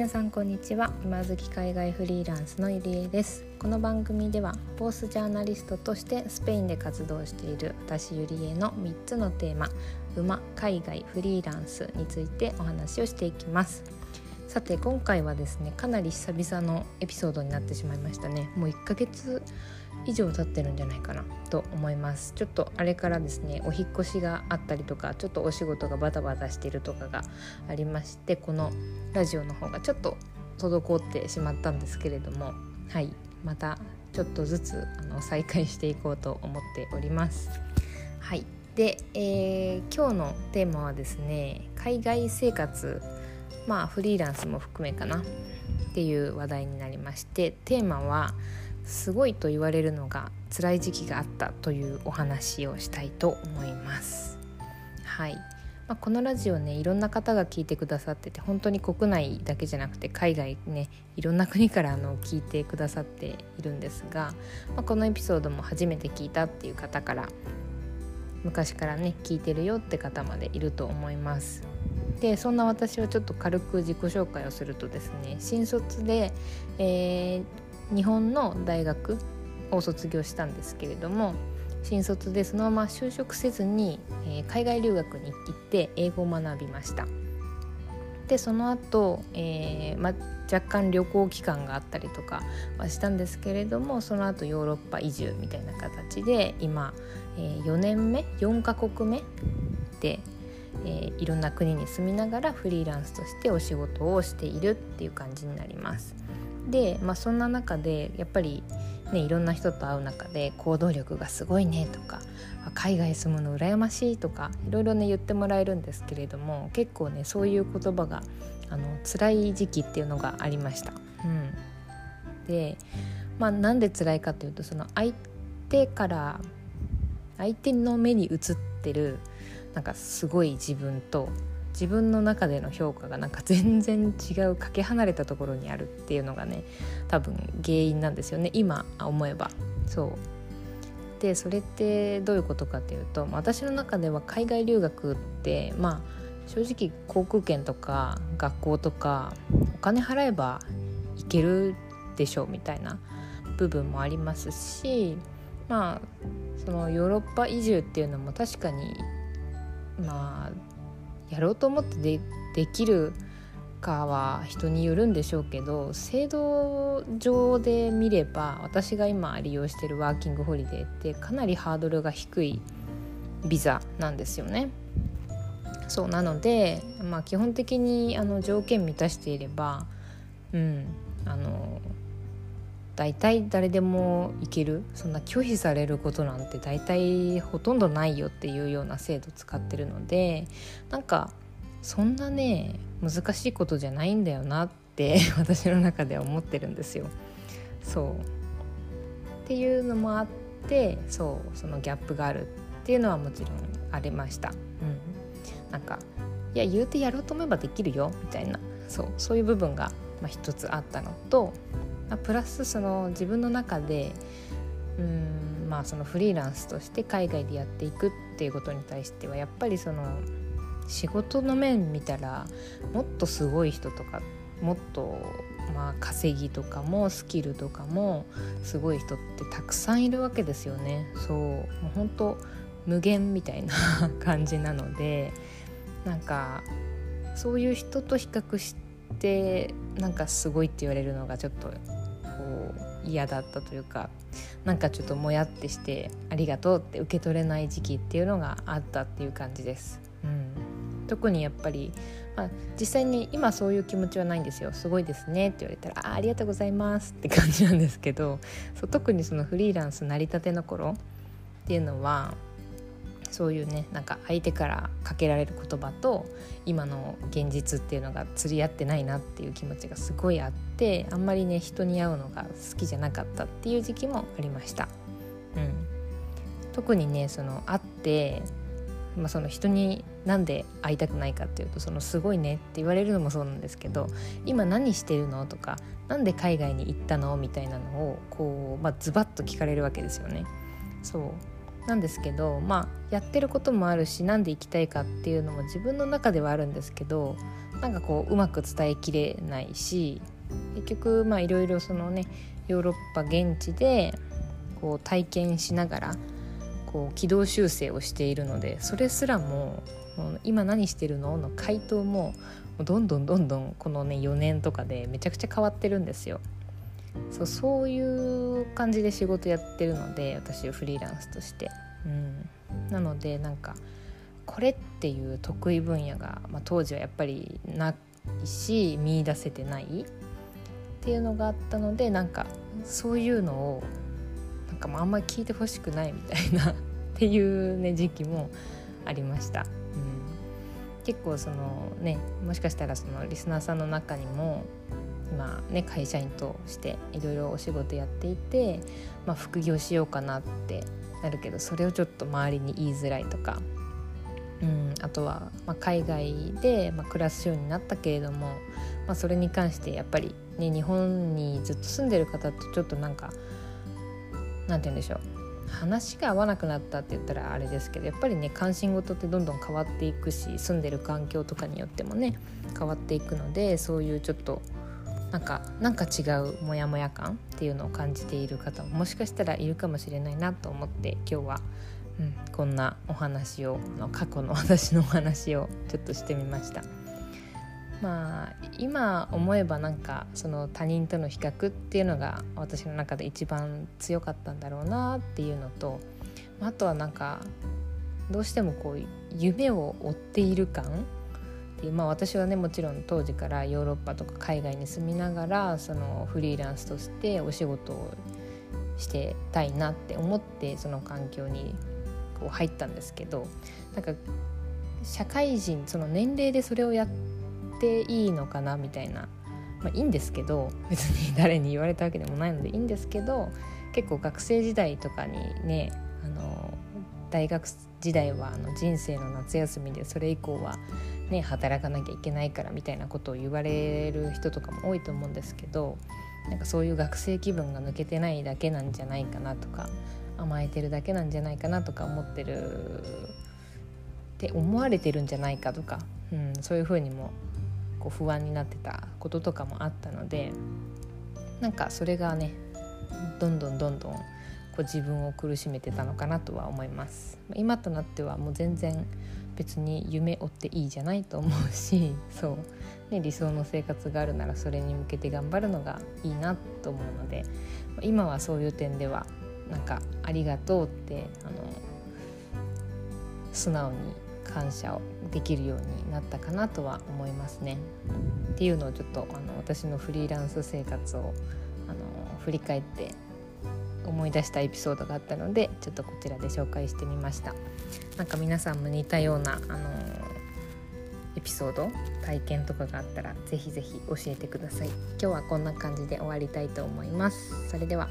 皆さんこんにちは。今月海外フリーランスのゆりえです。この番組ではフォースジャーナリストとしてスペインで活動している私ゆりえの3つのテーマ馬海外フリーランスについてお話をしていきます。さて今回はですねかなり久々のエピソードになってしまいましたね。もう1ヶ月以上経ってるんじゃないかなと思います。ちょっとあれからですねお引越しがあったりとかちょっとお仕事がバタバタしているとかがありましてこのラジオの方がちょっと滞ってしまったんですけれどもはいまたちょっとずつあの再開していこうと思っております。はいで、えー、今日のテーマはですね海外生活まあフリーランスも含めかなっていう話題になりましてテーマはすごいと言われるのが辛い時期があったというお話をしたいと思います。はい、まあ、このラジオねいろんな方が聞いてくださってて本当に国内だけじゃなくて海外ねいろんな国からあの聞いてくださっているんですが、まあ、このエピソードも初めて聞いたっていう方から昔からね聞いてるよって方までいると思います。でそんな私はちょっと軽く自己紹介をするとですね新卒で、えー、日本の大学を卒業したんですけれども新卒でそのまま就職せずに、えー、海外留学に行って英語を学びました。でその後、えーま、若干旅行期間があったりとかはしたんですけれどもその後ヨーロッパ移住みたいな形で今、えー、4年目？4カ国目、えー、いろんな国に住みながらフリーランスとしてお仕事をしているっていう感じになります。で、まあ、そんな中でやっぱり、ね、いろんな人と会う中で行動力がすごいねとか海外住むの羨ましいとかいろいろね言ってもらえるんですけれども結構ねそういう言葉があの辛い時期っていうのがありました。うん、で、まあ、なんで辛いかというとその相手から相手の目に映ってるなんかすごい自分と自分の中での評価がなんか全然違うかけ離れたところにあるっていうのがね多分原因なんですよね。今思えば。そう。でそれってどういうことかっていうと私の中では海外留学ってまあ正直航空券とか学校とかお金払えば行けるでしょうみたいな部分もありますしまあそのヨーロッパ移住っていうのも確かにまあやろうと思ってでできるかは人によるんでしょうけど制度上で見れば私が今利用してるワーキングホリデーってかなりハードルが低いビザなんですよね。そうなので、まあ、基本的にあの条件満たしていれば、うん、あの大体誰でも行けるそんな拒否されることなんて大体ほとんどないよっていうような制度使ってるのでなんかそんなね難しいことじゃないんだよなって 私の中では思ってるんですよ。そうっていうのもあってそうそのギャップがあるっていうのはもちろんありました。うん、なんかいや言うてやろうと思えばできるよみたいなそうそういう部分が、まあ、一つあったのと、プラスその自分の中でうんまあそのフリーランスとして海外でやっていくっていうことに対してはやっぱりその仕事の面見たらもっとすごい人とかもっとまあ稼ぎとかもスキルとかもすごい人ってたくさんいるわけですよね。そうもう本当無限みたいな 感じなのでなんかそういう人と比較してなんかすごいって言われるのがちょっと嫌だったというかなんかちょっともやってしてありがとうって受け取れない時期っていうのがあったっていう感じです。うん、特にやっぱり、まあ、実際に今そういう気持ちはないんですよすごいですねって言われたらあありがとうございますって感じなんですけどそう特にそのフリーランス成り立ての頃っていうのはそういうねなんか相手からかけられる言葉と今の現実っていうのが釣り合ってないなっていう気持ちがすごいあってあんまりね人に会うのが好きじゃなかったっていう時期もありました。うん、特にねその会って、まあ、その人になんで会いたくないかっていうと「そのすごいね」って言われるのもそうなんですけど「今何してるの?」とか「なんで海外に行ったの?」みたいなのをこう、まあ、ズバッと聞かれるわけですよね。そうなんですけどまあやってることもあるしなんで行きたいかっていうのも自分の中ではあるんですけどなんかこううまく伝えきれないし結局まあいろいろそのねヨーロッパ現地でこう体験しながらこう軌道修正をしているのでそれすらも「今何してるの?」の回答もどんどんどんどんこのね4年とかでめちゃくちゃ変わってるんですよ。そうそういう感じで仕事やってるので私はフリーランスとして。うん、なのでなんかこれっていう得意分野が、まあ、当時はやっぱりないし見出せてないっていうのがあったのでなんかそういうのをなんかあんまり聞いてほしくないみたいな っていうね時期もありました。うん、結構そのねもしかしたらそのリスナーさんの中にも今ね会社員としていろいろお仕事やっていて、まあ、副業しようかなってなるけどそれをちょっと周りに言いづらいとか、うん、あとは、まあ、海外で、まあ、暮らすようになったけれども、まあ、それに関してやっぱり、ね、日本にずっと住んでる方とちょっとなんかなんて言うんでしょう。話が合わなくなったって言ったらあれですけどやっぱりね関心事ってどんどん変わっていくし住んでる環境とかによってもね変わっていくのでそういうちょっとなんかなんか違うモヤモヤ感っていうのを感じている方ももしかしたらいるかもしれないなと思って今日は、うん、こんなお話を過去の私のお話をちょっとしてみました。まあ今思えばなんかその他人との比較っていうのが私の中で一番強かったんだろうなっていうのとあとはなんかどうしてもこう夢を追っている感っていうまあ私はねもちろん当時からヨーロッパとか海外に住みながらそのフリーランスとしてお仕事をしてたいなって思ってその環境にこう入ったんですけどなんか社会人その年齢でそれをやっていいのかなみたいな、まあ、いいんですけど別に誰に言われたわけでもないのでいいんですけど結構学生時代とかにねあの大学時代はあの人生の夏休みでそれ以降はね、働かなきゃいけないからみたいなことを言われる人とかも多いと思うんですけどなんかそういう学生気分が抜けてないだけなんじゃないかなとか甘えてるだけなんじゃないかなとか思ってるって思われてるんじゃないかとか、うん、そういうふうにもこう不安になってたこととかもあったのでなんかそれがねどんどんどんどんこう自分を苦しめてたのかなとは思います今となってはもう全然別に夢追っていいじゃないと思うし そう、ね、理想の生活があるならそれに向けて頑張るのがいいなと思うので今はそういう点ではなんか「ありがとう」ってあの素直に感謝をできるようになったかなとは思いますね。っていうのをちょっとあの私のフリーランス生活をあの振り返って思い出したエピソードがあったのでちょっとこちらで紹介してみました。なんか皆さんも似たような、あの、エピソード体験とかがあったらぜひぜひ教えてください。今日はこんな感じで終わりたいと思います。それでは。